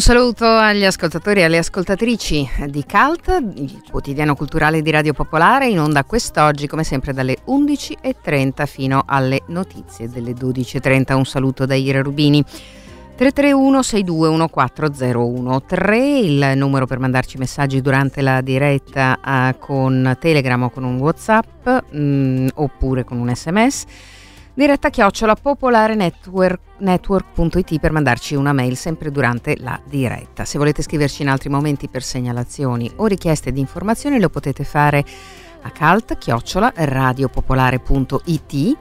Un saluto agli ascoltatori e alle ascoltatrici di CALT, il quotidiano culturale di Radio Popolare, in onda quest'oggi come sempre dalle 11.30 fino alle notizie delle 12.30. Un saluto da Ira Rubini. 331 6214013 il numero per mandarci messaggi durante la diretta uh, con Telegram o con un Whatsapp mh, mm, oppure con un sms diretta chiocciola popolare network, network.it per mandarci una mail sempre durante la diretta. Se volete scriverci in altri momenti per segnalazioni o richieste di informazioni lo potete fare a calt chiocciola radiopopolare.it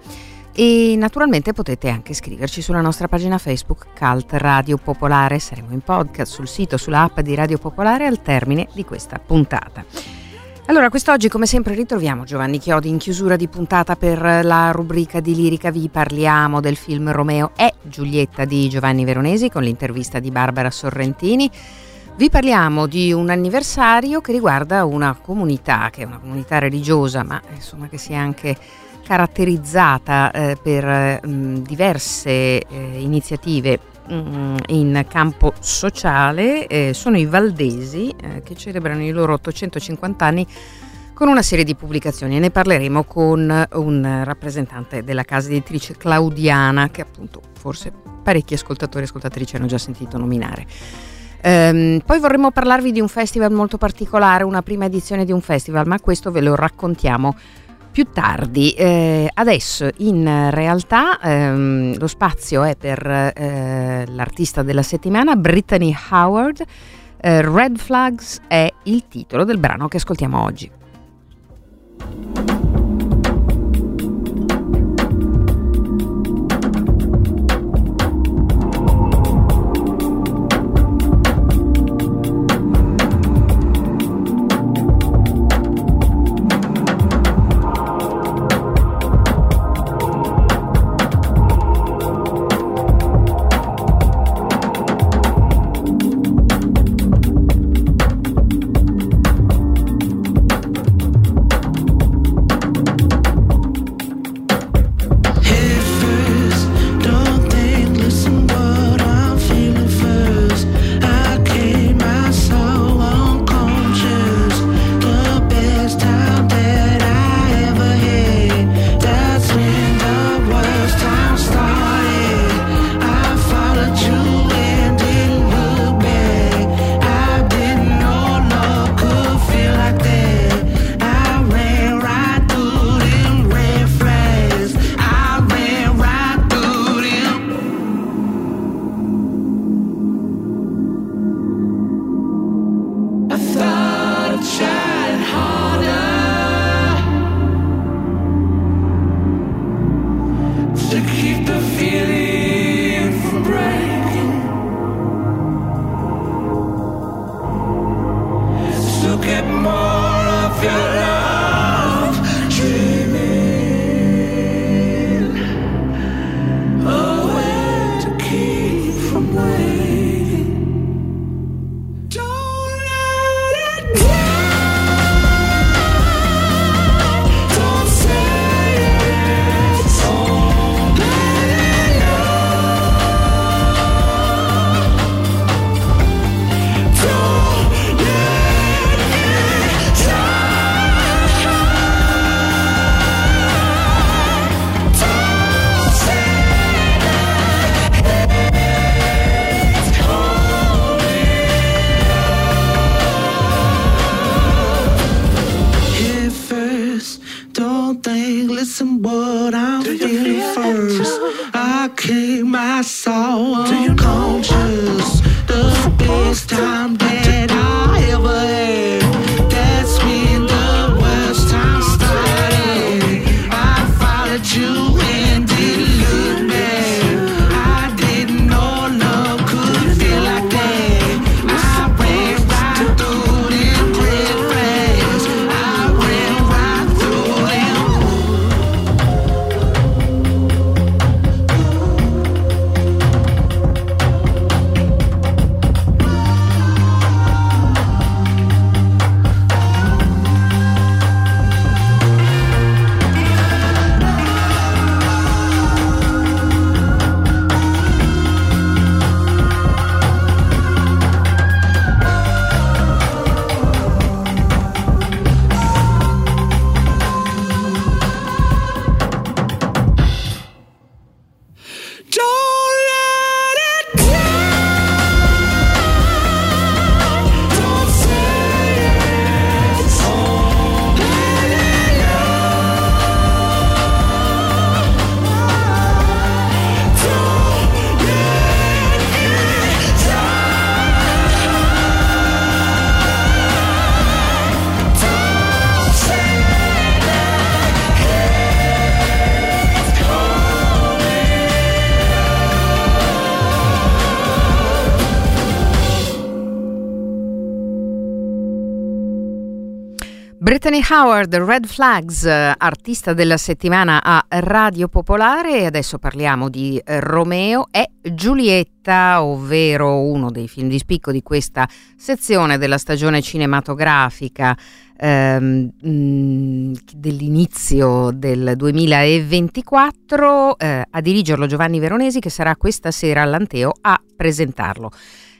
e naturalmente potete anche scriverci sulla nostra pagina Facebook Cult Radio Popolare. Saremo in podcast sul sito, sull'app di Radio Popolare al termine di questa puntata. Allora, quest'oggi come sempre ritroviamo Giovanni Chiodi in chiusura di puntata per la rubrica di Lirica. Vi parliamo del film Romeo e Giulietta di Giovanni Veronesi con l'intervista di Barbara Sorrentini. Vi parliamo di un anniversario che riguarda una comunità, che è una comunità religiosa, ma insomma che si è anche caratterizzata eh, per eh, diverse eh, iniziative Mm, in campo sociale eh, sono i Valdesi eh, che celebrano i loro 850 anni con una serie di pubblicazioni e ne parleremo con un rappresentante della casa editrice Claudiana che appunto forse parecchi ascoltatori e ascoltatrici hanno già sentito nominare. Um, poi vorremmo parlarvi di un festival molto particolare, una prima edizione di un festival, ma questo ve lo raccontiamo più tardi. Eh, adesso in realtà ehm, lo spazio è per eh, l'artista della settimana, Brittany Howard. Eh, Red Flags è il titolo del brano che ascoltiamo oggi. Brittany Howard, Red Flags, artista della settimana a Radio Popolare e adesso parliamo di Romeo e Giulietta, ovvero uno dei film di spicco di questa sezione della stagione cinematografica ehm, mm, dell'inizio del 2024, eh, a dirigerlo Giovanni Veronesi che sarà questa sera all'Anteo a presentarlo.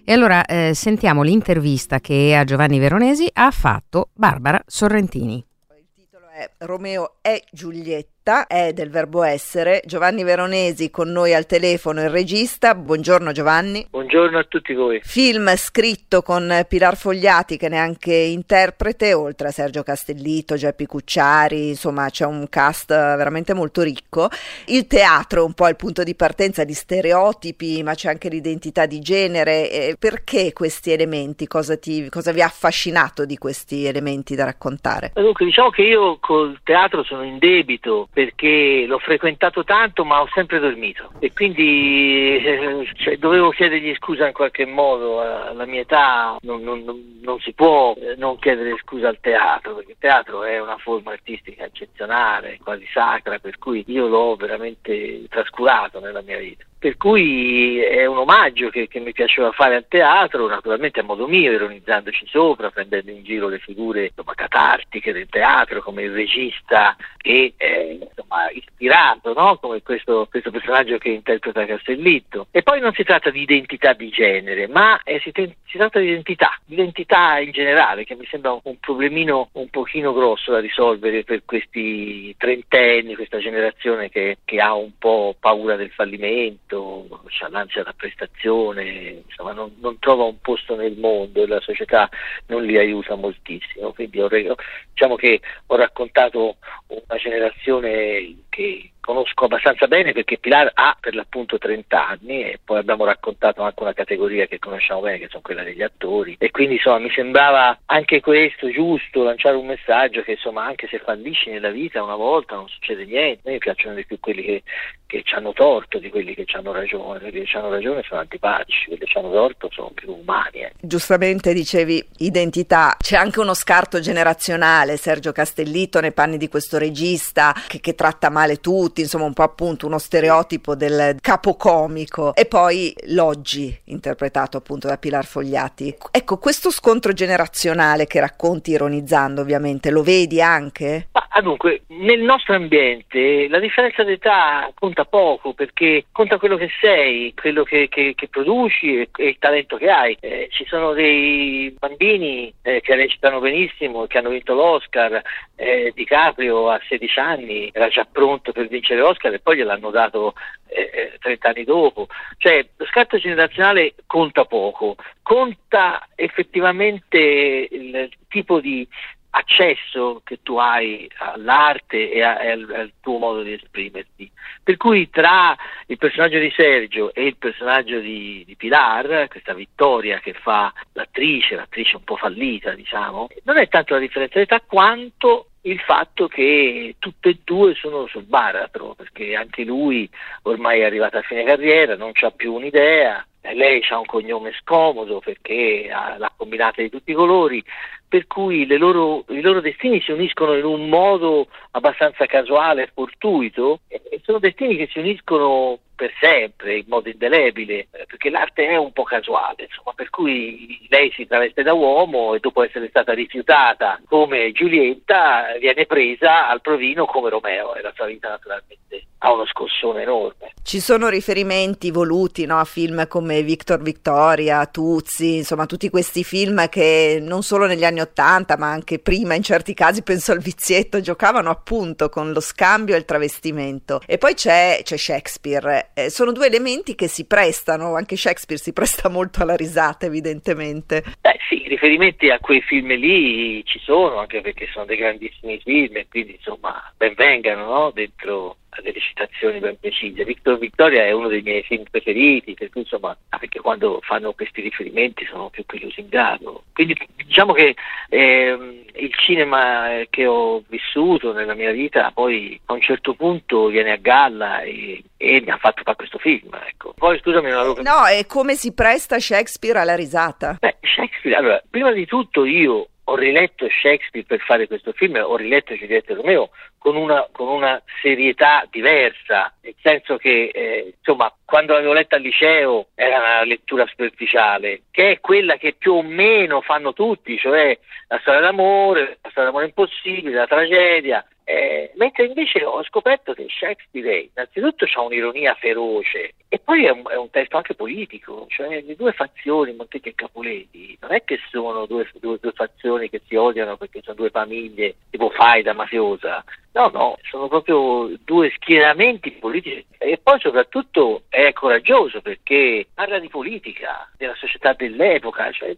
E allora eh, sentiamo l'intervista che a Giovanni Veronesi ha fatto Barbara Sorrentini. Il titolo è Romeo e Giulietta è del verbo essere. Giovanni Veronesi con noi al telefono, il regista. Buongiorno Giovanni. Buongiorno a tutti voi. Film scritto con Pilar Fogliati che neanche interprete, oltre a Sergio Castellito, Geppi Cucciari, insomma c'è un cast veramente molto ricco. Il teatro è un po' il punto di partenza di stereotipi, ma c'è anche l'identità di genere. Perché questi elementi? Cosa, ti, cosa vi ha affascinato di questi elementi da raccontare? Dunque diciamo che io col teatro sono in debito perché l'ho frequentato tanto ma ho sempre dormito. E quindi eh, cioè, dovevo chiedergli scusa in qualche modo alla mia età non, non, non si può eh, non chiedere scusa al teatro perché il teatro è una forma artistica eccezionale quasi sacra per cui io l'ho veramente trascurato nella mia vita per cui è un omaggio che, che, mi piaceva fare al teatro, naturalmente a modo mio, ironizzandoci sopra, prendendo in giro le figure insomma, catartiche del teatro, come il regista che insomma, ispirato, no? come questo, questo, personaggio che interpreta Castellitto. E poi non si tratta di identità di genere, ma è, si, te, si, tratta di identità, identità in generale, che mi sembra un, un problemino un pochino grosso da risolvere per questi trentenni, questa generazione che, che ha un po' paura del fallimento ha l'ansia da prestazione, insomma non, non, trova un posto nel mondo e la società non li aiuta moltissimo. Quindi ho, diciamo che ho raccontato una generazione che conosco abbastanza bene perché Pilar ha per l'appunto 30 anni e poi abbiamo raccontato anche una categoria che conosciamo bene che sono quella degli attori e quindi insomma mi sembrava anche questo giusto lanciare un messaggio che insomma anche se fallisci nella vita una volta non succede niente, a me piacciono di più quelli che, che ci hanno torto di quelli che ci hanno ragione, quelli che ci hanno ragione sono antipatici, quelli che ci hanno torto sono più umani. Eh. Giustamente dicevi identità, c'è anche uno scarto generazionale, Sergio Castellito nei panni di questo regista che, che tratta male tutti, insomma un po' appunto uno stereotipo del capocomico e poi l'oggi interpretato appunto da Pilar Fogliati. Ecco, questo scontro generazionale che racconti ironizzando ovviamente, lo vedi anche? Ah, dunque, nel nostro ambiente la differenza d'età conta poco perché conta quello che sei, quello che, che, che produci e, e, il talento che hai. Eh, ci sono dei bambini eh, che recitano benissimo, che hanno vinto l'Oscar, eh, Di Caprio a 16 anni era già pronto per vincere vincere l'Oscar e poi gliel'hanno dato eh, 30 eh, anni dopo. Cioè lo scatto generazionale conta poco, conta effettivamente il tipo di, accesso che tu hai all'arte e, a, e al, al, tuo modo di esprimerti. Per cui tra il personaggio di Sergio e il personaggio di, di Pilar, questa Vittoria che fa l'attrice, l'attrice un po' fallita, diciamo, non è tanto la differenza di età quanto il fatto che tutte e due sono sul baratro, perché anche lui ormai è arrivato a fine carriera, non ha più un'idea, lei ha un cognome scomodo perché l'ha combinata di tutti i colori, per cui loro, i loro destini si uniscono in un modo abbastanza casuale fortuito e sono destini che si uniscono per sempre, in modo indelebile, eh, perché l'arte è un po' casuale, insomma, per cui lei si traveste da uomo e dopo essere stata rifiutata come Giulietta viene presa al provino come Romeo e la sua vita naturalmente ha uno scossone enorme. Ci sono riferimenti voluti no, a film come Victor Victoria, Tuzzi, insomma tutti questi film che non solo negli anni Ottanta ma anche prima in certi casi, penso al vizietto, giocavano appunto con lo scambio e il travestimento. E poi c'è, c'è Shakespeare, eh, sono due elementi che si prestano, anche Shakespeare si presta molto alla risata evidentemente. Beh sì, riferimenti a quei film lì ci sono, anche perché sono dei grandissimi film quindi insomma ben vengano no? dentro delle citazioni ben precise. Victor Victoria è uno dei miei film preferiti, per cui insomma, perché quando fanno questi riferimenti sono più che lusingato. Quindi diciamo che ehm, il cinema che ho vissuto nella mia vita poi a un certo punto viene a galla e, e mi ha fatto fare questo film. Ecco. Poi scusami, non avevo... No, e come si presta Shakespeare alla risata? Beh, Shakespeare, allora, prima di tutto io ho riletto Shakespeare per fare questo film, ho riletto Giulietta Romeo con una, con una serietà diversa, nel senso che eh, insomma quando l'avevo letta al liceo era una lettura superficiale, che è quella che più o meno fanno tutti, cioè la storia d'amore, la storia d'amore impossibile, la tragedia, eh, mentre invece ho scoperto che Shakespeare innanzitutto ha un'ironia feroce e poi è un, è un, testo anche politico, cioè le due fazioni, Montecchi e Capuleti, non è che sono due, due, due fazioni che si odiano perché sono due famiglie tipo faida mafiosa, No, no, sono proprio due schieramenti politici. E poi soprattutto è coraggioso perché parla di politica, della società dell'epoca, cioè,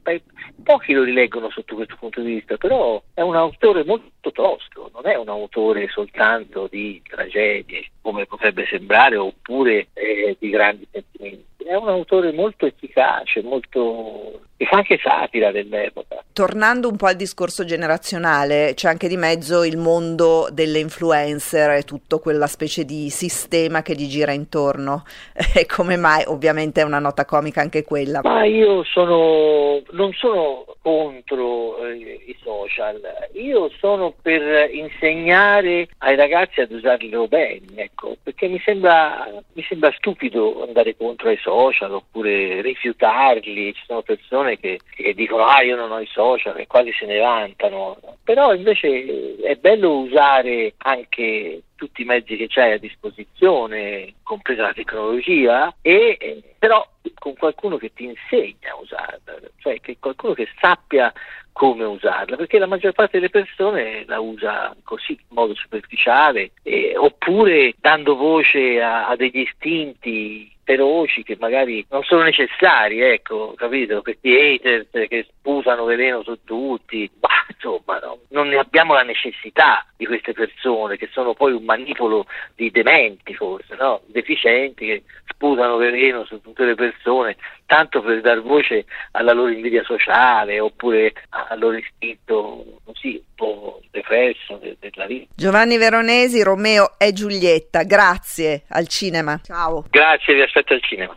pochi lo rileggono sotto questo punto di vista, però è un autore molto tosto, non è un autore soltanto di tragedie come potrebbe sembrare oppure eh, di grandi sentimenti è un autore molto efficace, molto... e fa anche satira dell'epoca. Tornando un po' al discorso generazionale, c'è anche di mezzo il mondo delle influencer e tutto quella specie di sistema che gli gira intorno. E come mai? Ovviamente è una nota comica anche quella. Ma io sono... non sono contro eh, i social, io sono per insegnare ai ragazzi ad usarli bene, ecco, perché mi sembra, mi sembra stupido andare contro i social oppure rifiutarli, ci sono persone che, che dicono ah io non ho i social e quasi se ne vantano, però invece è bello usare anche tutti i mezzi che c'hai a disposizione, compresa la tecnologia, e eh, però con qualcuno che ti insegna a usarla, cioè che qualcuno che sappia come usarla, perché la maggior parte delle persone la usa così, in modo superficiale, eh, oppure dando voce a, a degli istinti feroci che magari non sono necessari, ecco, capito? Questi haters che sputano veleno su tutti, ma insomma no, non ne abbiamo la necessità di queste persone che sono poi un manipolo di dementi forse, no? deficienti che sputano veleno su tutte le persone tanto per dar voce alla loro invidia sociale oppure al loro istinto così un po' depresso della vita. Giovanni Veronesi, Romeo e Giulietta, grazie al cinema. Ciao. Grazie, vi aspetto al cinema.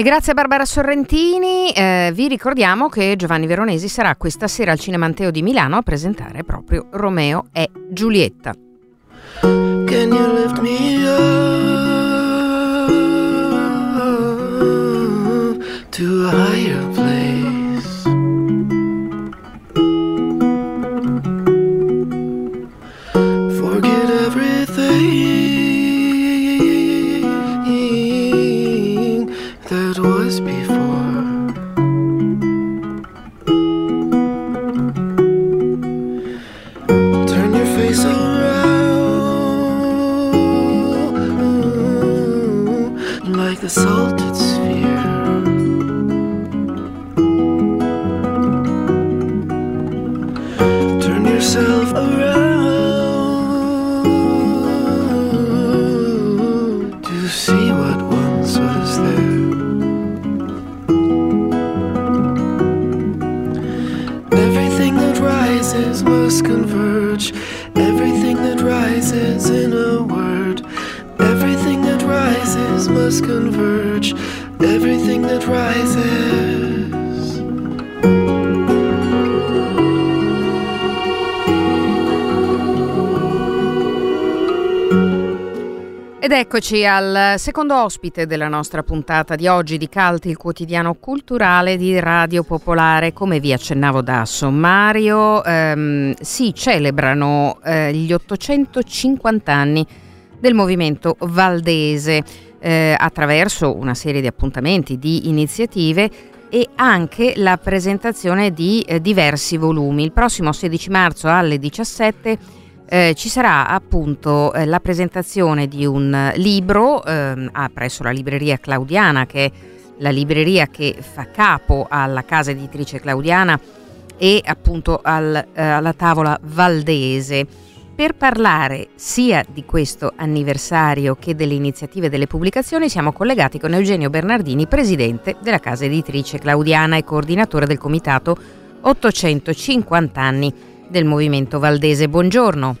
E grazie a Barbara Sorrentini, eh, vi ricordiamo che Giovanni Veronesi sarà questa sera al Cinemanteo di Milano a presentare proprio Romeo e Giulietta. Can you lift me up to a higher place? salted sphere. Turn yourself around. Converge. Everything that rises. Ed eccoci al secondo ospite della nostra puntata di oggi di Calti, il quotidiano culturale di Radio Popolare. Come vi accennavo da sommario, ehm, si celebrano eh, gli 850 anni del movimento valdese eh, attraverso una serie di appuntamenti, di iniziative e anche la presentazione di eh, diversi volumi. Il prossimo 16 marzo alle 17 eh, ci sarà appunto eh, la presentazione di un libro eh, presso la libreria Claudiana, che è la libreria che fa capo alla casa editrice Claudiana e appunto al, eh, alla tavola valdese. Per parlare sia di questo anniversario che delle iniziative delle pubblicazioni siamo collegati con Eugenio Bernardini, presidente della casa editrice Claudiana e coordinatore del comitato 850 anni del Movimento Valdese. Buongiorno.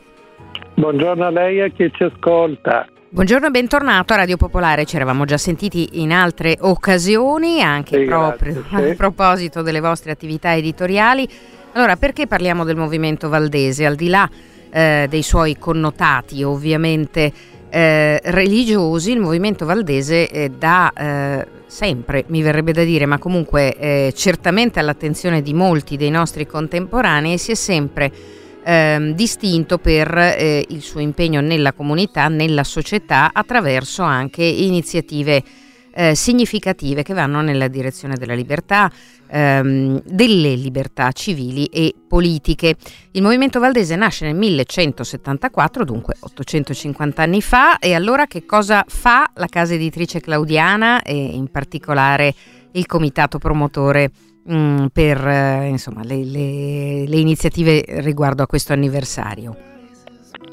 Buongiorno a lei e a chi ci ascolta. Buongiorno e bentornato a Radio Popolare, ci eravamo già sentiti in altre occasioni, anche Sì, proprio grazie, sì. a proposito delle vostre attività editoriali. Allora, perché parliamo del Movimento Valdese? Al di là eh, dei suoi connotati ovviamente eh, religiosi, il Movimento Valdese eh, dà eh, sempre, mi verrebbe da dire, ma comunque eh, certamente all'attenzione di molti dei nostri contemporanei, si è sempre ehm, distinto per eh, il suo impegno nella comunità, nella società, attraverso anche iniziative eh, significative che vanno nella direzione della libertà, ehm, delle libertà civili e politiche. Il movimento valdese nasce nel 1174, dunque 850 anni fa, e allora che cosa fa la casa editrice Claudiana e in particolare il comitato promotore mh, per eh, insomma, le, le- le iniziative riguardo a questo anniversario?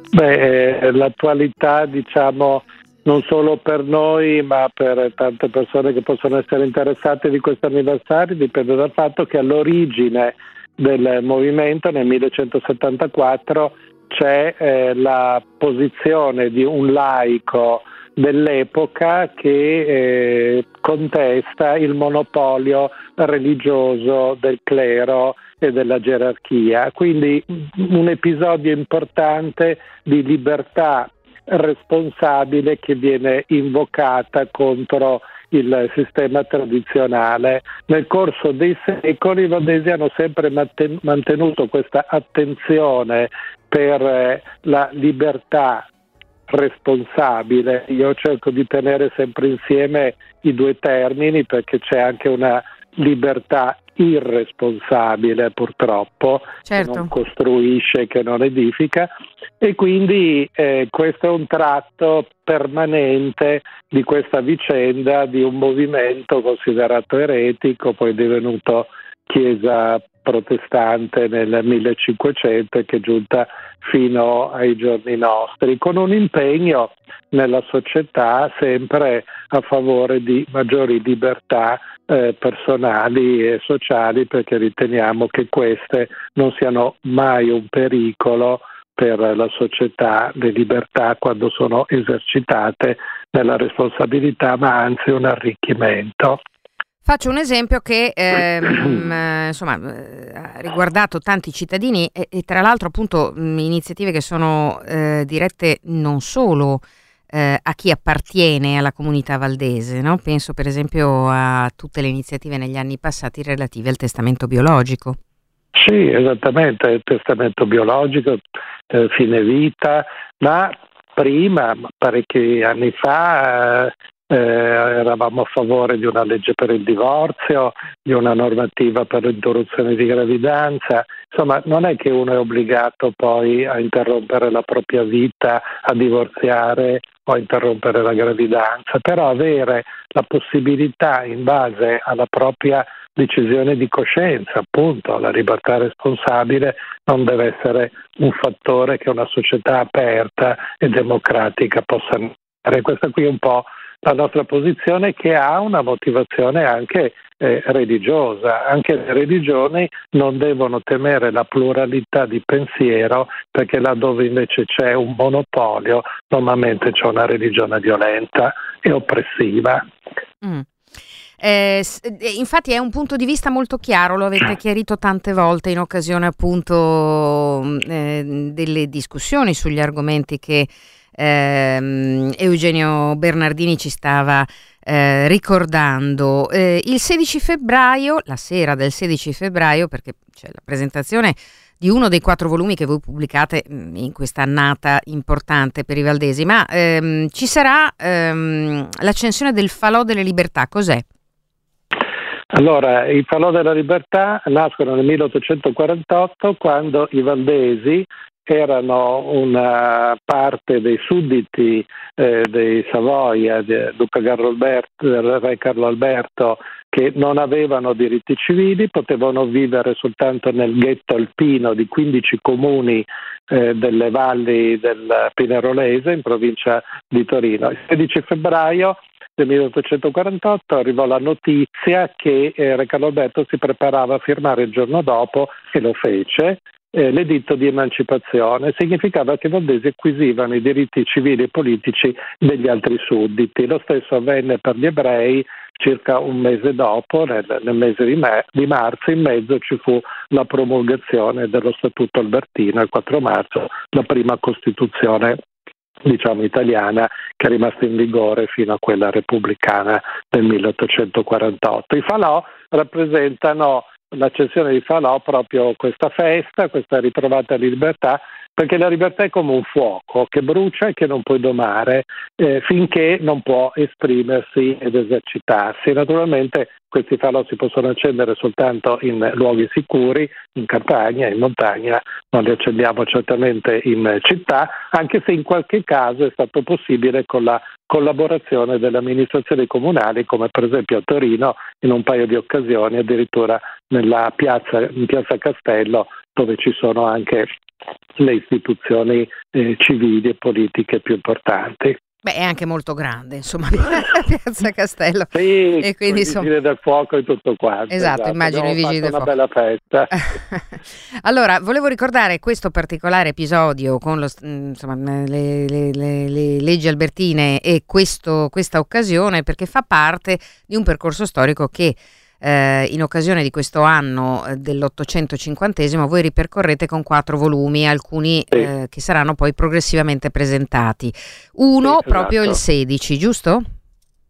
Beh, eh, l'attualità, diciamo, non solo per noi, ma per tante persone che possono essere interessate di questo anniversario, dipende dal fatto che all'origine del movimento nel 1174 c'è eh, la posizione di un laico dell'epoca che eh, contesta il monopolio religioso del clero e della gerarchia. Quindi un episodio importante di libertà responsabile che viene invocata contro il sistema tradizionale. Nel corso dei secoli i valdesi hanno sempre mantenuto questa attenzione per eh, la libertà responsabile. Io cerco di tenere sempre insieme i due termini perché c'è anche una libertà irresponsabile purtroppo Certo. che non costruisce, che non edifica e quindi eh, questo è un tratto permanente di questa vicenda di un movimento considerato eretico, poi divenuto chiesa protestante nel 1500 e che è giunta fino ai giorni nostri, con un impegno nella società sempre a favore di maggiori libertà eh, personali e sociali perché riteniamo che queste non siano mai un pericolo per la società, le libertà quando sono esercitate nella responsabilità, ma anzi un arricchimento. Faccio un esempio che ehm, eh, insomma, eh, ha riguardato tanti cittadini e, e tra l'altro appunto mh, iniziative che sono eh, dirette non solo eh, a chi appartiene alla comunità valdese, no? penso per esempio a tutte le iniziative negli anni passati relative al testamento biologico. Sì, esattamente, il testamento biologico, eh, fine vita, ma prima, parecchi anni fa, eh, eravamo a favore di una legge per il divorzio, di una normativa per l'interruzione di gravidanza insomma non è che uno è obbligato poi a interrompere la propria vita, a divorziare o a interrompere la gravidanza, però avere la possibilità in base alla propria decisione di coscienza, appunto, la libertà responsabile non deve essere un fattore che una società aperta e democratica possa avere. Questa qui è un po' la nostra posizione che ha una motivazione anche eh, religiosa. Anche le religioni non devono temere la pluralità di pensiero perché laddove invece c'è un monopolio normalmente c'è una religione violenta e oppressiva. Mm. Eh, eh, infatti è un punto di vista molto chiaro, lo avete chiarito tante volte in occasione appunto mm, eh, delle discussioni sugli argomenti che ehm, Eugenio Bernardini ci stava eh, ricordando. Eh, il 16 febbraio, la sera del 16 febbraio, perché c'è la presentazione di uno dei quattro volumi che voi pubblicate mm, in questa annata importante per i Valdesi, ma ehm, ci sarà ehm, l'accensione del falò delle libertà, cos'è? Allora, i falò della libertà nascono nel 1848 quando i valdesi erano una parte dei sudditi eh, dei Savoia, di Duca Carlo Alberto, Re Carlo Alberto, che non avevano diritti civili, potevano vivere soltanto nel ghetto alpino di 15 comuni eh, delle valli del Pinerolese in provincia di Torino. Il 16 febbraio del 1848 arrivò la notizia che eh, Re Carlo Alberto si preparava a firmare il giorno dopo e lo fece eh, l'editto di emancipazione. Significava che i valdesi acquisivano i diritti civili e politici degli altri sudditi. Lo stesso avvenne per gli ebrei circa un mese dopo, nel, nel mese di, me, di, marzo, in mezzo ci fu la promulgazione dello Statuto Albertino il 4 marzo, la prima Costituzione diciamo italiana che è rimasta in vigore fino a quella repubblicana del 1848. I falò rappresentano l'accensione di Falò proprio questa festa, questa ritrovata libertà, perché la libertà è come un fuoco che brucia e che non puoi domare eh, finché non può esprimersi ed esercitarsi. Naturalmente questi falò si possono accendere soltanto in luoghi sicuri, in campagna, in montagna, non li accendiamo certamente in città, anche se in qualche caso è stato possibile con la collaborazione delle amministrazioni comunali, come per esempio a Torino in un paio di occasioni, addirittura nella piazza, in piazza Castello, dove ci sono anche le istituzioni eh, civili e politiche più importanti. Beh, è anche molto grande, insomma, Piazza Castello. Sì, e quindi, insomma... i vigili del fuoco e tutto quanto. Esatto, esatto. immagino i vigili del una fuoco. Una bella festa. allora, volevo ricordare questo particolare episodio con lo, insomma, le, le, le, le, leggi albertine e questo, questa occasione perché fa parte di un percorso storico che eh, in occasione di questo anno eh, dell'850 voi ripercorrete con quattro volumi, alcuni sì. eh, che saranno poi progressivamente presentati. Uno sì, proprio esatto. il 16, giusto?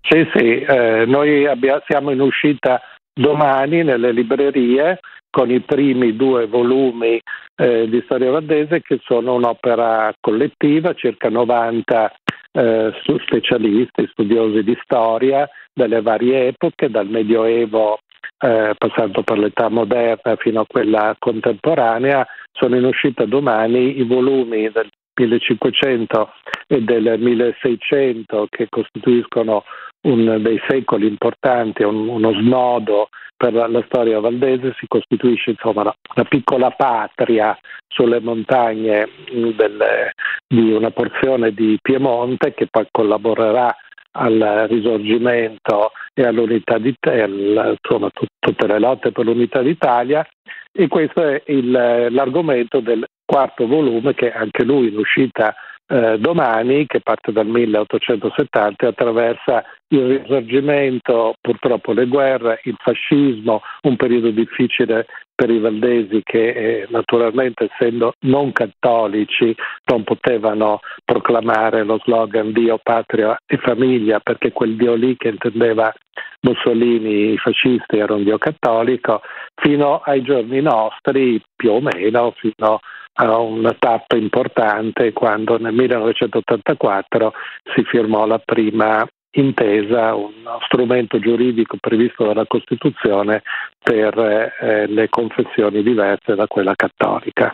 Sì, sì, eh, noi abbia, siamo in uscita domani nelle librerie con i primi due volumi eh, di storia valdese che sono un'opera collettiva, circa 90 eh, specialisti, studiosi di storia delle varie epoche, dal Medioevo eh, passando per l'età moderna fino a quella contemporanea. Sono in uscita domani i volumi del 1500 e del 1600 che costituiscono un dei secoli importanti, un, uno snodo per la, la, storia valdese, si costituisce insomma una, una piccola patria sulle montagne del, di una porzione di Piemonte che poi collaborerà al risorgimento e all'unità d'Italia, insomma tut- tutte le lotte per l'unità d'Italia. E questo è il, l'argomento del quarto volume che anche lui in uscita eh, domani, che parte dal 1870 e attraversa il risorgimento, purtroppo le guerre, il fascismo, un periodo difficile per i valdesi che eh, naturalmente essendo non cattolici non potevano proclamare lo slogan Dio, patria e famiglia perché quel Dio lì che intendeva Mussolini, i fascisti era un Dio cattolico, fino ai giorni nostri più o meno, fino a una tappa importante quando nel 1984 si firmò la prima intesa, uno strumento giuridico previsto dalla Costituzione per eh, le confessioni diverse da quella cattolica.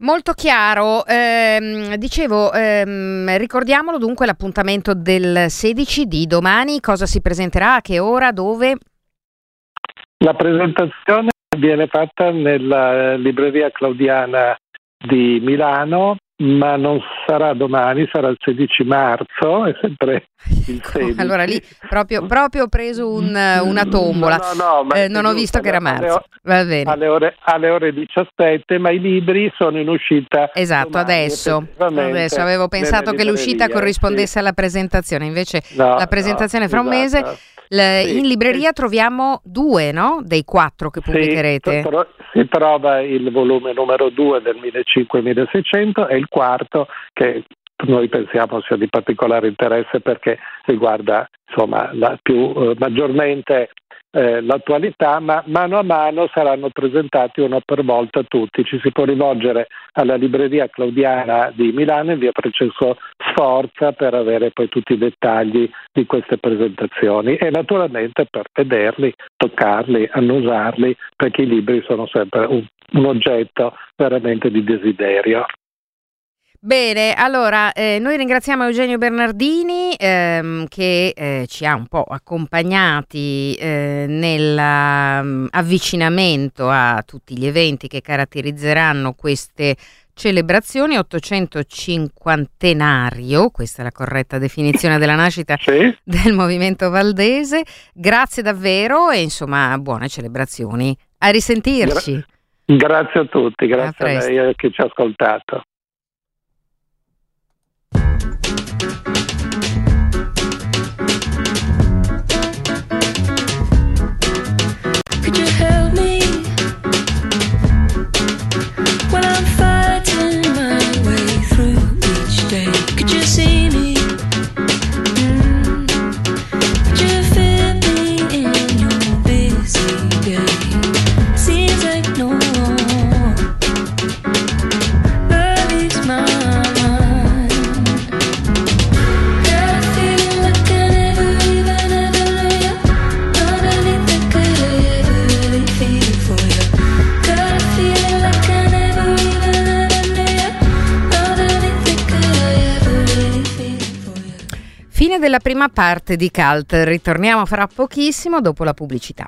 Molto chiaro, ehm, dicevo, ehm, ricordiamolo dunque l'appuntamento del 16 di domani, cosa si presenterà, a che ora, dove? La presentazione viene fatta nella libreria claudiana di Milano ma non sarà domani, sarà il 16 marzo, è sempre il 16. allora lì proprio, proprio preso un, una tombola, no, no, no, eh, non ho visto che era marzo, va bene. Alle ore, alle ore 17, ma i libri sono in uscita. Esatto, domani, adesso, adesso avevo pensato che l'uscita corrispondesse sì. alla presentazione, invece la presentazione fra un mese. Le, sì, in libreria sì. troviamo due no? dei quattro che pubblicherete. Sì, si trova il volume numero 2 del 1500-1600 e il quarto che noi pensiamo sia di particolare interesse perché riguarda insomma, più, eh, maggiormente eh, l'attualità, ma mano a mano saranno presentati uno per volta tutti. Ci si può rivolgere alla libreria Claudiana di Milano in via Francesco Sforza per avere poi tutti i dettagli di queste presentazioni e naturalmente per vederli, toccarli, annusarli, perché i libri sono sempre un, un oggetto veramente di desiderio. Bene, allora eh, noi ringraziamo Eugenio Bernardini ehm, che eh, ci ha un po' accompagnati eh, nell'avvicinamento mm, a tutti gli eventi che caratterizzeranno queste celebrazioni 850 questa è la corretta definizione della nascita sì. del movimento valdese. Grazie davvero e insomma buone celebrazioni. A risentirci. Gra- grazie a tutti, grazie a, a lei che ci ha ascoltato. Thank you. Della prima parte di Cult. Ritorniamo fra pochissimo dopo la pubblicità.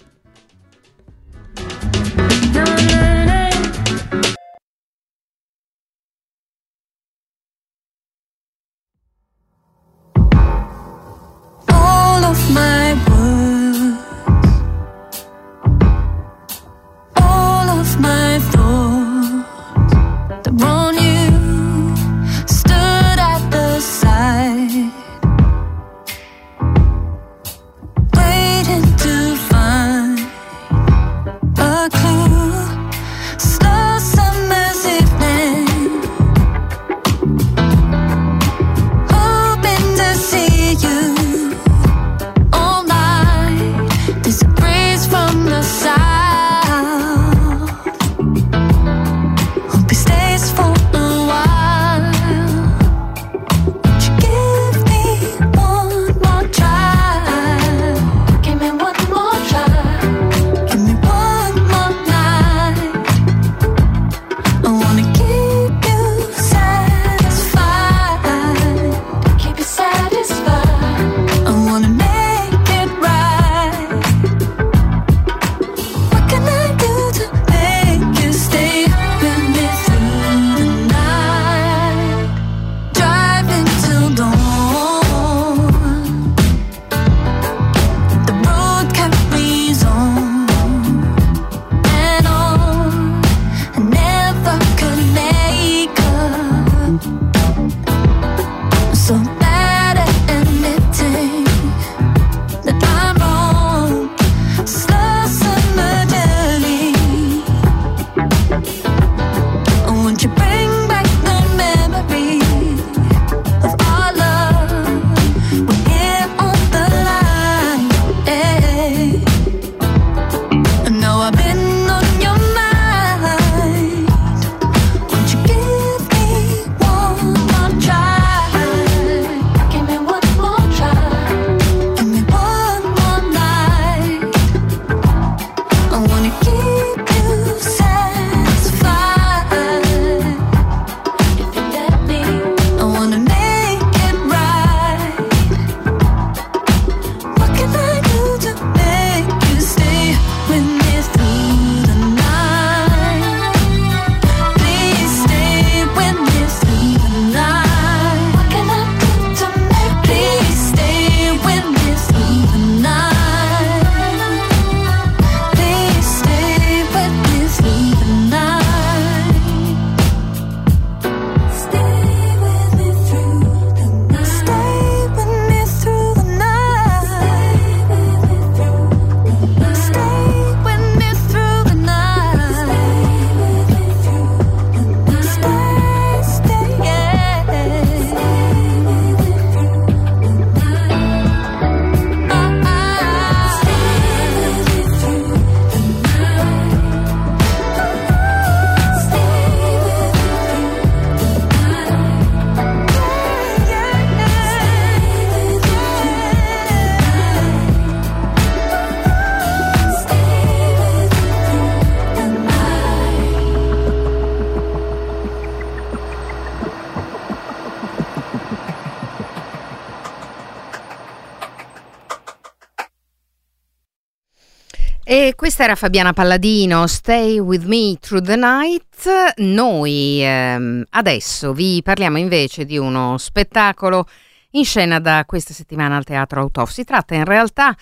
Questa era Fabiana Palladino, Stay with me through the night. Noi ehm, adesso vi parliamo invece di uno spettacolo in scena da questa settimana al Teatro Autof. Si tratta in realtà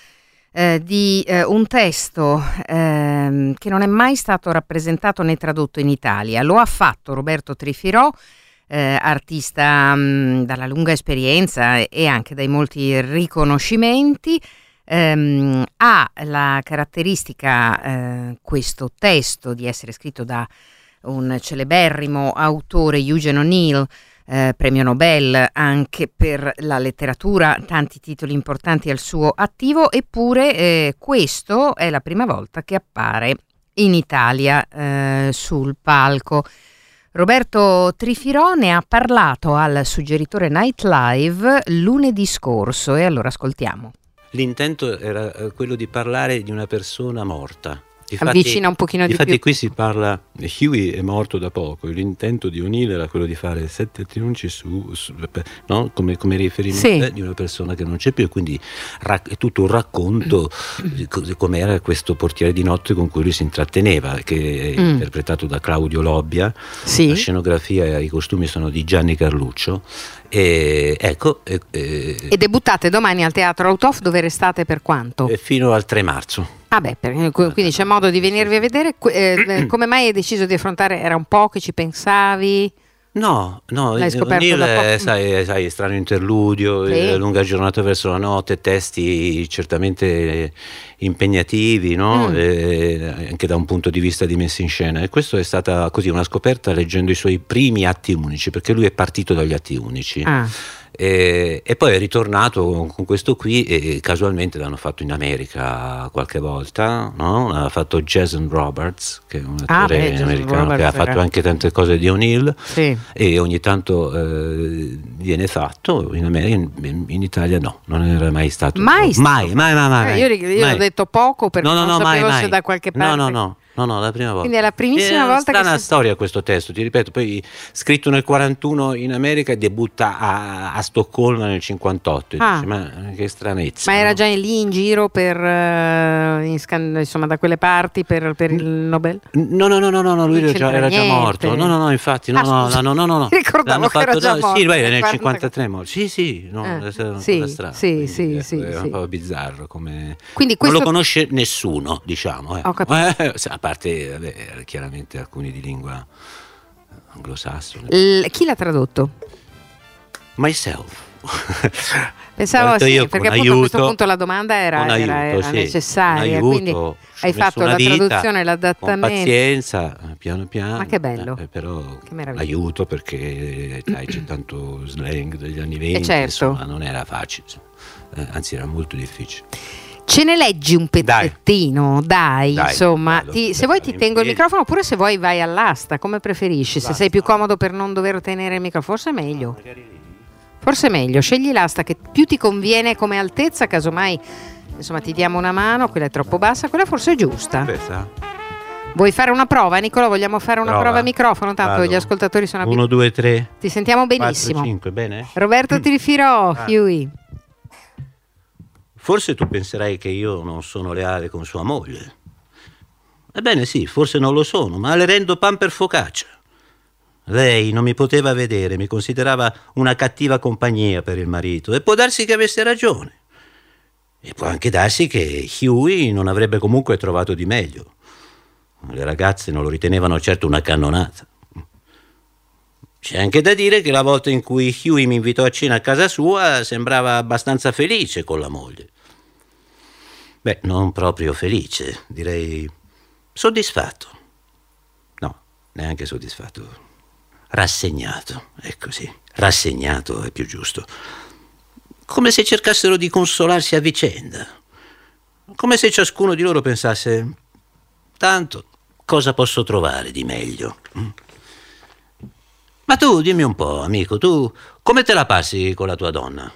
eh, di eh, un testo eh, che non è mai stato rappresentato né tradotto in Italia. Lo ha fatto Roberto Trifirò, eh, artista mh, mm, dalla lunga esperienza e anche dai molti riconoscimenti. Ehm, ha la caratteristica, eh, questo testo, di essere scritto da un celeberrimo autore, Eugene O'Neill, eh, premio Nobel anche per la letteratura, tanti titoli importanti al suo attivo, eppure eh, questo è la prima volta che appare in Italia eh, sul palco. Roberto Trifirò ne ha parlato al suggeritore Night Live lunedì scorso e allora ascoltiamo. L'intento era eh, quello di parlare di una persona morta Difatti, avvicina un pochino di difatti più. qui si parla, Huey è morto da poco, l'intento di O'Neill era quello di fare sette trinunci su, su no? come, come, riferimento sì. di una persona che non c'è più e quindi rac- è tutto un racconto di, com'era questo portiere di notte con cui lui si intratteneva, che è mm. interpretato da Claudio Lobbia, sì. la scenografia e i costumi sono di Gianni Carluccio e, ecco, e, e, e debuttate domani al Teatro Autof dove restate per quanto? Fino al 3 marzo. Ah beh, quindi c'è modo di venirvi a vedere. Eh, eh, come mai hai deciso di affrontare? Era un po' che ci pensavi? No, no, L'hai scoperto Neil è, sai, sai, strano interludio, sì. lunga giornata verso la notte, testi certamente impegnativi, no? mm. e, anche da un punto di vista di messa in scena. E questo è stata così una scoperta leggendo i suoi primi atti unici, perché lui è partito dagli atti unici. Ah. E, e, poi è ritornato con, questo qui e casualmente l'hanno fatto in America qualche volta, no? l'ha fatto Jason Roberts, che è un ah, attore ah, americano Roberts che ha fatto anche tante cose di O'Neill sì. e ogni tanto eh, viene fatto, in America, in, in, Italia no, non era mai stato. Mai? Mai, mai, mai, mai. Eh, io, io mai. ho detto poco perché no, no, non no, sapevo mai, se da qualche parte... No, no, no. No, no, la prima volta. Quindi è la primissima è volta che. È una si... storia questo testo, ti ripeto. Poi scritto nel 41 in America e debutta a, a Stoccolma nel 58. Ah. Dici, ma che stranezza. Ma no? era già lì in giro per. Uh, in scan- insomma, da quelle parti per, per il Nobel? No, no, no, no, no lui era già, era già, morto. No, no, no, infatti. No, ah, no, no, no, no, no. Ricordavo che fatto, era già morto. Sì, beh, nel 53 morto. Sì, sì, no, eh. è una sì, strana. Sì, sì, sì. È un po' bizzarro. Come... Quindi questo... Non lo conosce nessuno, diciamo. Eh. Ho capito. Eh, parte. Vabbè, chiaramente alcuni di lingua anglosassone. L- chi l'ha tradotto? Myself. Pensavo sì, perché appunto aiuto, a questo punto la domanda era, aiuto, era, sì, necessaria, aiuto, quindi hai fatto la vita, traduzione l'adattamento. Con pazienza, piano piano. Ma che bello. Eh, però aiuto perché dai, c'è tanto slang degli anni 20, eh certo. insomma non era facile, eh, anzi era molto difficile. Ce ne leggi un pezzettino, dai, dai, dai insomma, ti, se vuoi ti tengo il microfono oppure se vuoi vai all'asta, come preferisci, se sei più comodo per non dover tenere il microfono, forse è meglio. Forse è meglio, scegli l'asta che più ti conviene come altezza, casomai insomma ti diamo una mano, quella è troppo bassa, quella forse è giusta. Questa? Vuoi fare una prova, Nicola? Vogliamo fare una prova, prova a microfono? Tanto Vado. gli ascoltatori sono abituati. 1, 2, 3. Ti sentiamo benissimo. 4, 5, bene? Roberto Tirifiro, ah. Huey. Forse tu penserai che io non sono leale con sua moglie. Ebbene sì, forse non lo sono, ma le rendo pan per focaccia. Lei non mi poteva vedere, mi considerava una cattiva compagnia per il marito e può darsi che avesse ragione. E può anche darsi che Huey non avrebbe comunque trovato di meglio. Le ragazze non lo ritenevano certo una cannonata. C'è anche da dire che la volta in cui Huey mi invitò a cena a casa sua sembrava abbastanza felice con la moglie. Beh, non proprio felice, direi soddisfatto. No, neanche soddisfatto. Rassegnato, è così. Rassegnato è più giusto. Come se cercassero di consolarsi a vicenda. Come se ciascuno di loro pensasse, tanto, cosa posso trovare di meglio? Mm? Ma tu, dimmi un po', amico, tu come te la passi con la tua donna?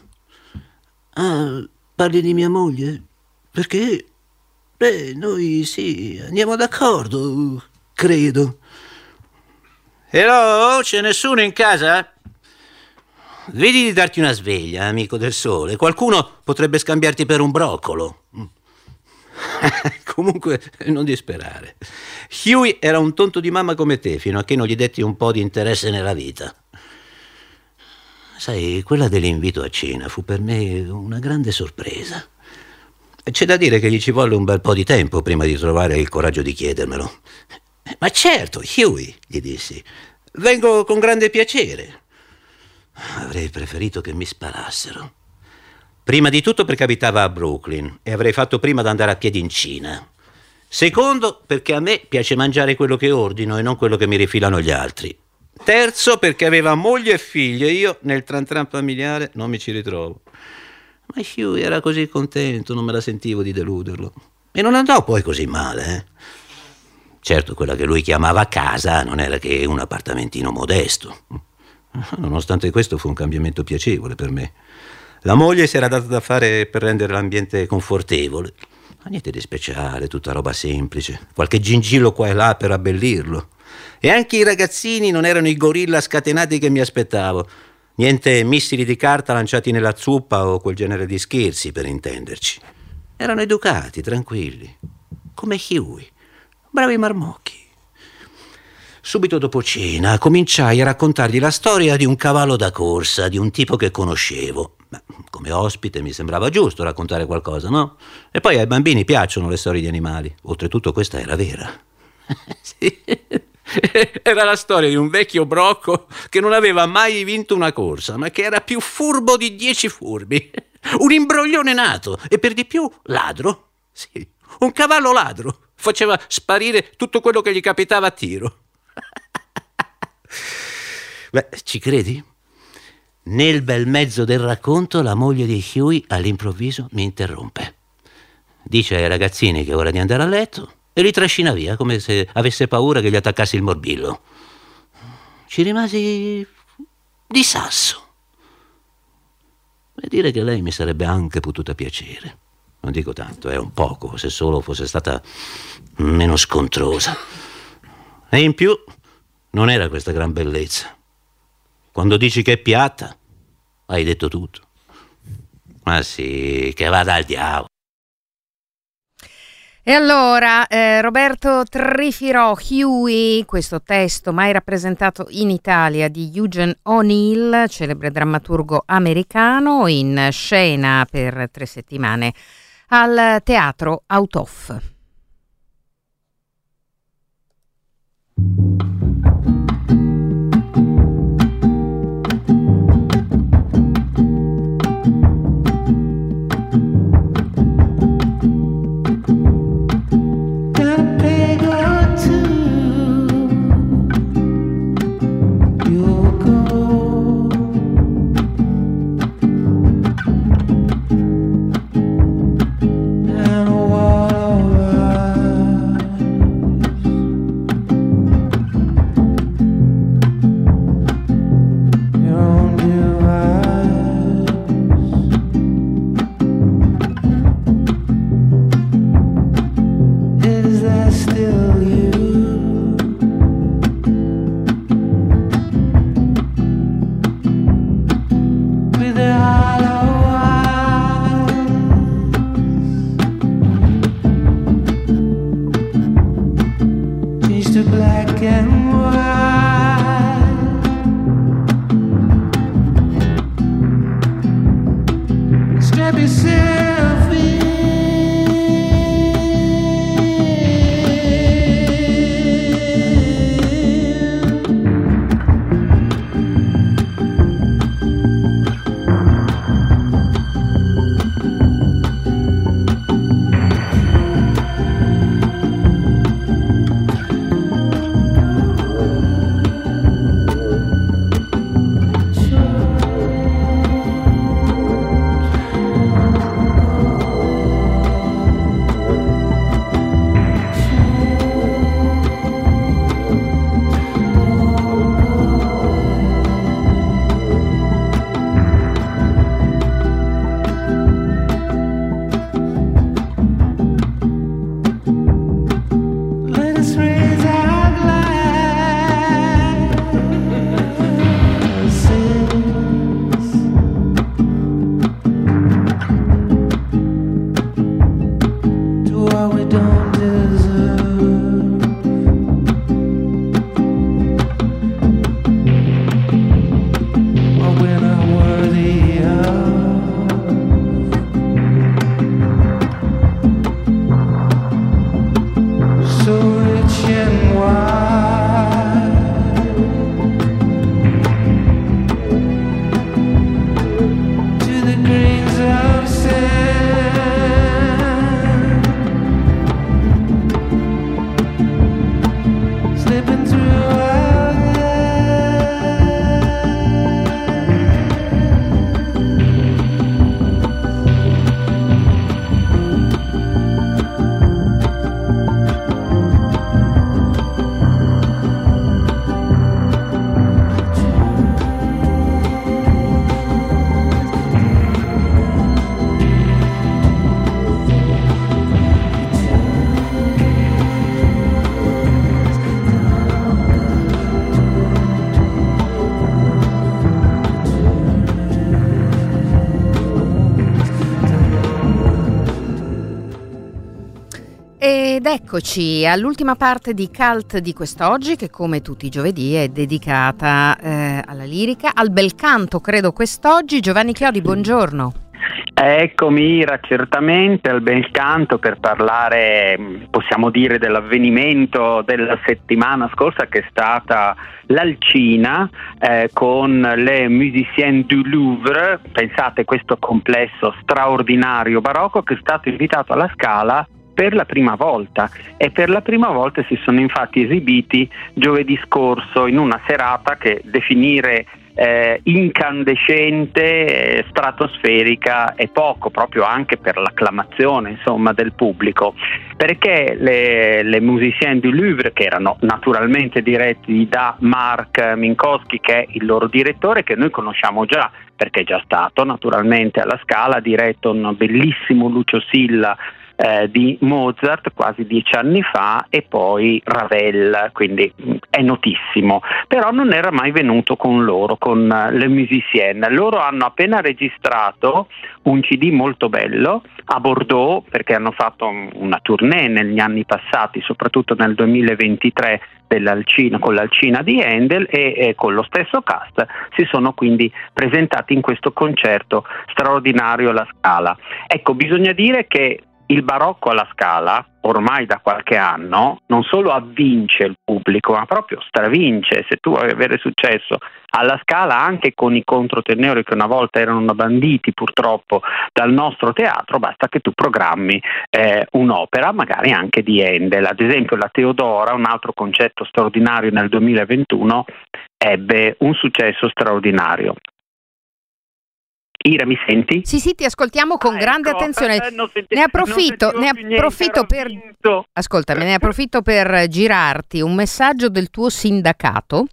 Ah, parli di mia moglie? Perché? Beh, noi sì, andiamo d'accordo, credo. Hello, c'è nessuno in casa? Vedi di darti una sveglia, amico del sole. Qualcuno potrebbe scambiarti per un broccolo. Comunque, non disperare. Huey era un tonto di mamma come te, fino a che non gli detti un po' di interesse nella vita. Sai, quella dell'invito a cena fu per me una grande sorpresa. C'è da dire che gli ci volle un bel po' di tempo prima di trovare il coraggio di chiedermelo. Ma certo, Huey, gli dissi, vengo con grande piacere. Avrei preferito che mi sparassero. Prima di tutto perché abitava a Brooklyn e avrei fatto prima ad andare a piedi in Cina. Secondo perché a me piace mangiare quello che ordino e non quello che mi rifilano gli altri. Terzo perché aveva moglie e figli e io nel tran tran familiare non mi ci ritrovo. Ma Hugh era così contento, non me la sentivo di deluderlo. E non andò poi così male, eh? Certo, quella che lui chiamava casa non era che un appartamentino modesto. Nonostante questo fu un cambiamento piacevole per me. La moglie si era data da fare per rendere l'ambiente confortevole. Ma niente di speciale, tutta roba semplice. Qualche gingillo qua e là per abbellirlo. E anche i ragazzini non erano i gorilla scatenati che mi aspettavo. Niente missili di carta lanciati nella zuppa o quel genere di scherzi, per intenderci. Erano educati, tranquilli, come Huey, bravi marmocchi. Subito dopo cena cominciai a raccontargli la storia di un cavallo da corsa, di un tipo che conoscevo. Ma come ospite mi sembrava giusto raccontare qualcosa, no? E poi ai bambini piacciono le storie di animali. Oltretutto questa era vera. sì. Era la storia di un vecchio brocco che non aveva mai vinto una corsa, ma che era più furbo di dieci furbi. Un imbroglione nato e per di più ladro. Sì, un cavallo ladro. Faceva sparire tutto quello che gli capitava a tiro. Beh, ci credi? Nel bel mezzo del racconto la moglie di Huey all'improvviso mi interrompe. Dice ai ragazzini che è ora di andare a letto e li trascina via come se avesse paura che gli attaccassi il morbillo. Ci rimasi di sasso. E dire che lei mi sarebbe anche potuta piacere. Non dico tanto, è un poco, se solo fosse stata meno scontrosa. E in più non era questa gran bellezza. Quando dici che è piatta, hai detto tutto. Ma sì, che vada al diavolo. E allora, eh, Roberto trifirò Huey, questo testo mai rappresentato in Italia di Eugene O'Neill, celebre drammaturgo americano, in scena per tre settimane al teatro Out Ed eccoci all'ultima parte di Cult di quest'oggi, che come tutti i giovedì è dedicata eh, alla lirica, al bel canto, credo quest'oggi. Giovanni Chiodi, buongiorno. Eccomi Ira, certamente al bel canto per parlare, possiamo dire, dell'avvenimento della settimana scorsa che è stata l'Alcina eh, con le Musiciens du Louvre, pensate questo complesso straordinario barocco che è stato invitato alla Scala per la prima volta. E per la prima volta si sono infatti esibiti giovedì scorso in una serata che definire eh, incandescente, eh, stratosferica e poco, proprio anche per l'acclamazione insomma, del pubblico, perché le, le Musiciens du Louvre, che erano naturalmente diretti da Mark Minkowski, che è il loro direttore, che noi conosciamo già, perché è già stato naturalmente alla Scala, diretto un bellissimo Lucio Silla eh, di Mozart quasi dieci anni fa e poi Ravel, quindi mm, è notissimo, però non era mai venuto con loro, con uh, le musicienne. Loro hanno appena registrato un CD molto bello a Bordeaux perché hanno fatto una tournée negli anni passati, soprattutto nel 2023 con l'Alcina di Handel e, e, con lo stesso cast si sono quindi presentati in questo concerto straordinario alla Scala. Ecco, bisogna dire che il barocco alla Scala, ormai da qualche anno, non solo avvince il pubblico, ma proprio stravince. Se tu vuoi avere successo alla Scala, anche con i controtenori che una volta erano banditi purtroppo dal nostro teatro, basta che tu programmi eh, un'opera, magari anche di Handel. Ad esempio la Teodora, un altro concetto straordinario nel 2021, ebbe un successo straordinario. Ira, mi senti? Sì, sì, ti ascoltiamo con ah, grande ecco, attenzione. Eh, ne approfitto, ne approfitto per Ascoltami, ne approfitto per girarti un messaggio del tuo sindacato.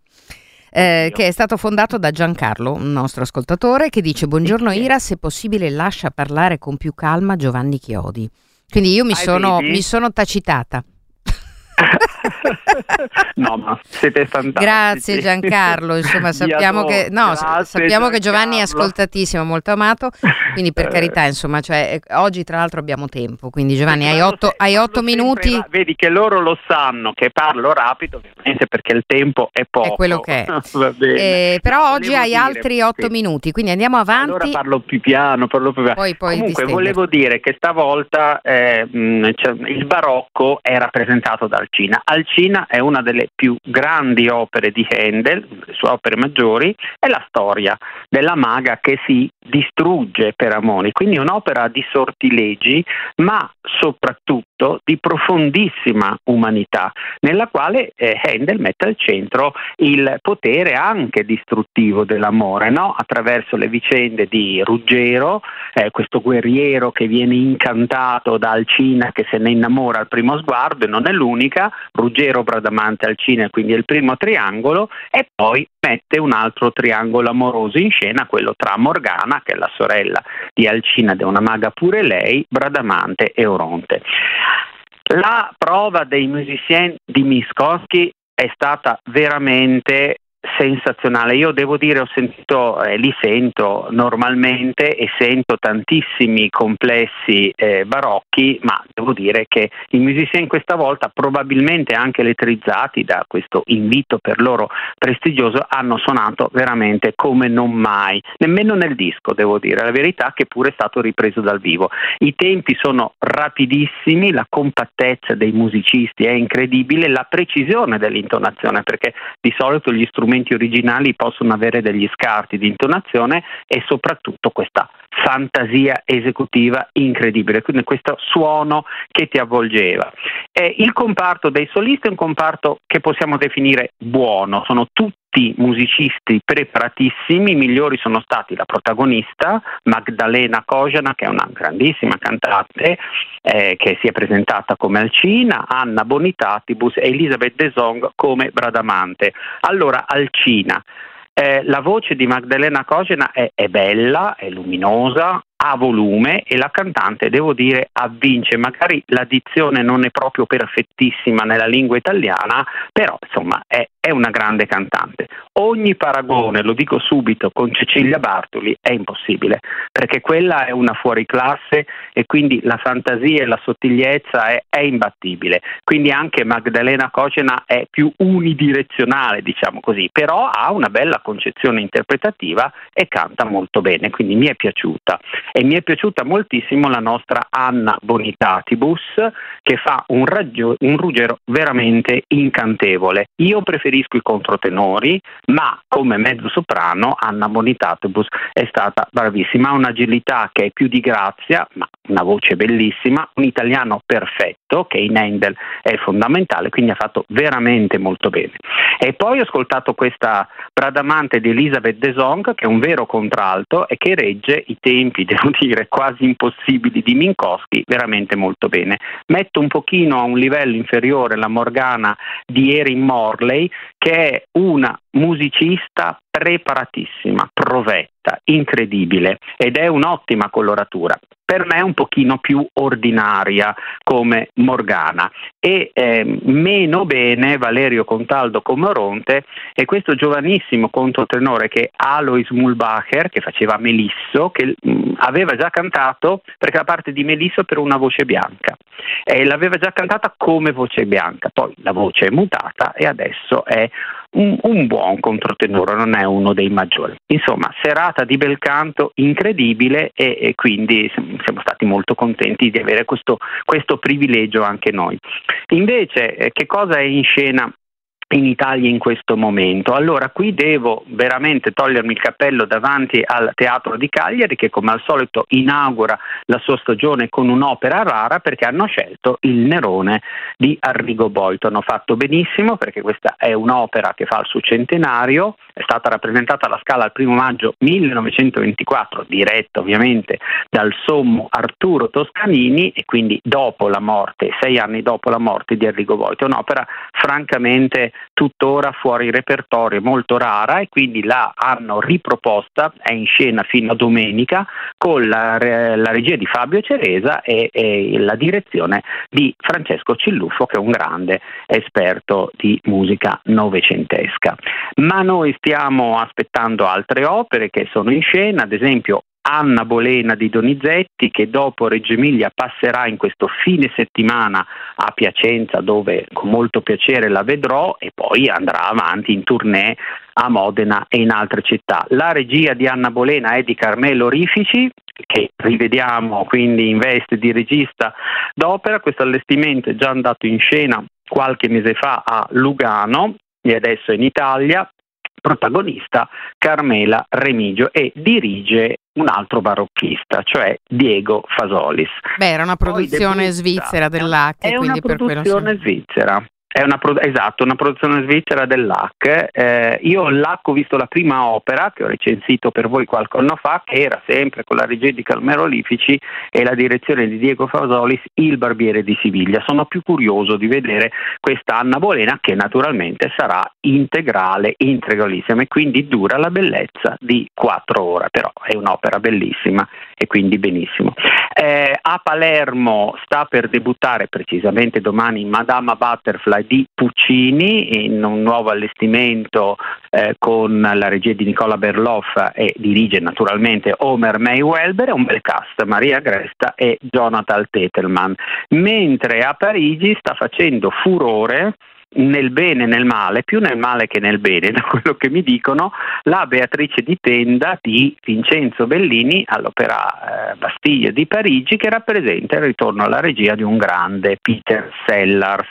Eh, che è stato fondato da Giancarlo, un nostro ascoltatore, che dice: Buongiorno Ira, se possibile lascia parlare con più calma Giovanni Chiodi. Quindi io mi, sono, mi sono tacitata. no, ma siete fantastici. Grazie Giancarlo, insomma sappiamo, che, no, sappiamo che, Giovanni è ascoltatissimo, molto amato, quindi per eh. carità, insomma, cioè, eh, oggi tra l'altro abbiamo tempo, quindi Giovanni hai otto, hai otto minuti. Sempre, vedi che loro lo sanno che parlo rapido, ovviamente perché il tempo è poco. È quello che è. eh, però no, oggi hai dire, altri otto sì. minuti, quindi andiamo avanti. Allora parlo più piano, parlo più piano. Poi, poi Comunque volevo dire che stavolta eh, cioè, il barocco è rappresentato dal Alcina. Alcina è una delle più grandi opere di Handel, le sue opere maggiori, è la storia della maga che si distrugge per amore, quindi un'opera di sortilegi, ma soprattutto di profondissima umanità, nella quale eh, Handel mette al centro il potere anche distruttivo dell'amore, no? attraverso le vicende di Ruggero, eh, questo guerriero che viene incantato da Alcina che se ne innamora al primo sguardo e non è l'unica, Ruggero Bradamante Alcina, quindi è il primo triangolo, e poi mette un altro triangolo amoroso in scena, quello tra Morgana, che è la sorella di Alcina, è una maga pure lei, Bradamante e Oronte. La prova dei musiciens di Miskowski è stata veramente sensazionale. Io devo dire, ho sentito, eh, li sento normalmente e sento tantissimi complessi eh, barocchi, ma devo dire che i musicieni questa volta, probabilmente anche elettrizzati da questo invito per loro prestigioso, hanno suonato veramente come non mai, nemmeno nel disco, devo dire, la verità che pure è stato ripreso dal vivo. I tempi sono rapidissimi, la compattezza dei musicisti è incredibile, la precisione dell'intonazione, perché di solito gli strumenti strumenti originali possono avere degli scarti di intonazione e soprattutto questa fantasia esecutiva incredibile, quindi questo suono che ti avvolgeva. Eh, il comparto dei solisti è un comparto che possiamo definire buono, sono tutti musicisti preparatissimi, i migliori sono stati la protagonista Magdalena Kojana che è una grandissima cantante eh, che si è presentata come Alcina, Anna Bonitatibus e Elisabeth De Song come Bradamante. Allora Alcina, eh, la voce di Magdalena Kojana è, è, bella, è luminosa, a volume e la cantante, devo dire, avvince. Magari la dizione non è proprio perfettissima nella lingua italiana, però insomma è, è una grande cantante. Ogni paragone, lo dico subito, con Cecilia Bartoli è impossibile, perché quella è una fuoriclasse e quindi la fantasia e la sottigliezza è, è imbattibile. Quindi anche Magdalena Cocena è più unidirezionale, diciamo così, però ha una bella concezione interpretativa e canta molto bene, quindi mi è piaciuta. E mi è piaciuta moltissimo la nostra Anna Bonitatibus che fa un, raggio, un ruggero veramente incantevole. Io preferisco i controtenori, ma come mezzo soprano Anna Bonitatibus è stata bravissima, ha un'agilità che è più di grazia, ma una voce bellissima, un italiano perfetto che in Handel è fondamentale, quindi ha fatto veramente molto bene. E poi ho ascoltato questa Bradamante di Elisabeth De Song, che è un vero contralto e che regge i tempi, devo dire, quasi impossibili di Minkowski veramente molto bene. Metto un pochino a un livello inferiore la Morgana di Erin Morley, che è una musicista preparatissima, provetta, incredibile ed è un'ottima coloratura. Per me è un pochino più ordinaria come Morgana e eh, meno bene Valerio Contaldo Comoronte e questo giovanissimo controtenore che Alois Mulbacher che faceva Melisso che mh, aveva già cantato perché la parte di Melisso per una voce bianca e l'aveva già cantata come voce bianca, poi la voce è mutata e adesso è un, un, buon controtenore, non è uno dei maggiori. Insomma, serata di bel canto incredibile e, e quindi siamo stati molto contenti di avere questo, questo privilegio anche noi. Invece, eh, che cosa è in scena in Italia in questo momento. Allora qui devo veramente togliermi il cappello davanti al Teatro di Cagliari che come al solito inaugura la sua stagione con un'opera rara perché hanno scelto il Nerone di Arrigo Boito. Hanno fatto benissimo perché questa è un'opera che fa il suo centenario, è stata rappresentata alla Scala il primo maggio 1924, diretta ovviamente dal sommo Arturo Toscanini e quindi dopo la morte, sei anni dopo la morte di Arrigo Boito. Un'opera francamente tuttora fuori repertorio, molto rara e quindi la hanno riproposta, è in scena fino a domenica con la, la regia di Fabio Ceresa e, e, la direzione di Francesco Cilluffo che è un grande esperto di musica novecentesca. Ma noi stiamo aspettando altre opere che sono in scena, ad esempio Anna Bolena di Donizetti che dopo Reggio Emilia passerà in questo fine settimana a Piacenza dove con molto piacere la vedrò e poi andrà avanti in tournée a Modena e in altre città. La regia di Anna Bolena è di Carmelo Rifici che rivediamo quindi in veste di regista d'opera, questo allestimento è già andato in scena qualche mese fa a Lugano e adesso in Italia protagonista Carmela Remigio e dirige un altro barocchista, cioè Diego Fasolis. Beh, era una produzione svizzera dell'AC, è quindi una produzione svizzera. È una, esatto, una produzione svizzera dell'AC. Eh, io l'AC ho visto la prima opera che ho recensito per voi qualche anno fa, che era sempre con la regia di Calmero Lifici e la direzione di Diego Fasolis, Il Barbiere di Siviglia. Sono più curioso di vedere questa Anna Bolena che naturalmente sarà integrale, integralissima e quindi dura la bellezza di quattro ore, però è un'opera bellissima e quindi benissimo. Eh, a Palermo sta per debuttare precisamente domani Madama Butterfly di Puccini in un nuovo allestimento eh, con la regia di Nicola Berloff e dirige naturalmente Homer Maywelber, un bel cast, Maria Gresta e Jonathan Tetelman, mentre a Parigi sta facendo furore nel bene e nel male, più nel male che nel bene, da quello che mi dicono, la Beatrice di Tenda di Vincenzo Bellini all'Opera eh, Bastiglia di Parigi che rappresenta il ritorno alla regia di un grande Peter Sellars.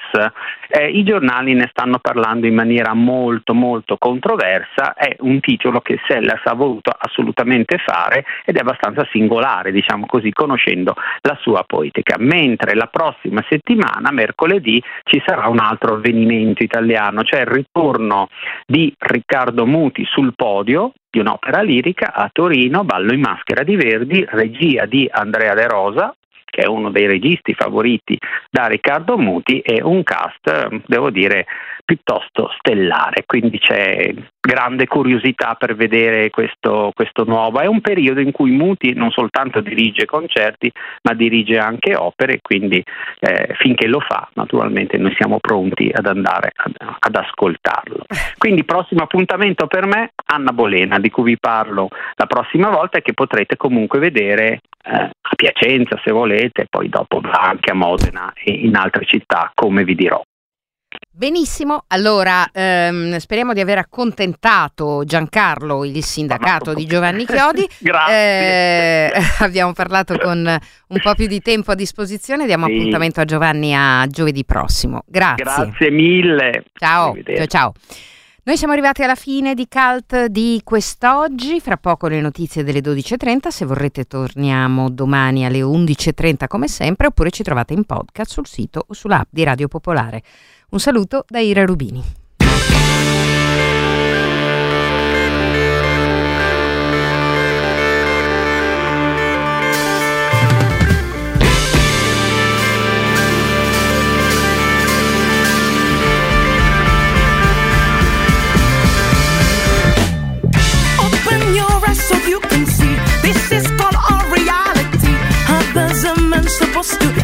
Eh, I giornali ne stanno parlando in maniera molto molto controversa, è un titolo che Sellars ha voluto assolutamente fare ed è abbastanza singolare, diciamo così, conoscendo la sua poetica. Mentre la prossima settimana, mercoledì, ci sarà un altro avvenimento movimento italiano, cioè il ritorno di Riccardo Muti sul podio di un'opera lirica a Torino, Ballo in maschera di Verdi, regia di Andrea De Rosa, che è uno dei registi favoriti da Riccardo Muti, e un cast, devo dire, piuttosto stellare, quindi c'è grande curiosità per vedere questo, questo, nuovo. È un periodo in cui Muti non soltanto dirige concerti, ma dirige anche opere, quindi eh, finché lo fa, naturalmente noi siamo pronti ad andare ad, ad, ascoltarlo. Quindi prossimo appuntamento per me, Anna Bolena, di cui vi parlo la prossima volta e che potrete comunque vedere eh, a Piacenza se volete, poi dopo anche a Modena e in altre città, come vi dirò. Benissimo, allora ehm, speriamo di aver accontentato Giancarlo, il sindacato di Giovanni Chiodi. Grazie. Eh, abbiamo parlato con un po' più di tempo a disposizione, diamo sì. appuntamento a Giovanni a giovedì prossimo. Grazie. Grazie mille. Ciao, ciao, ciao. Noi siamo arrivati alla fine di Cult di quest'oggi, fra poco le notizie delle 12.30, se vorrete torniamo domani alle 11.30 come sempre, oppure ci trovate in podcast sul sito o sull'app di Radio Popolare. Un saluto da Ira Rubini. supposed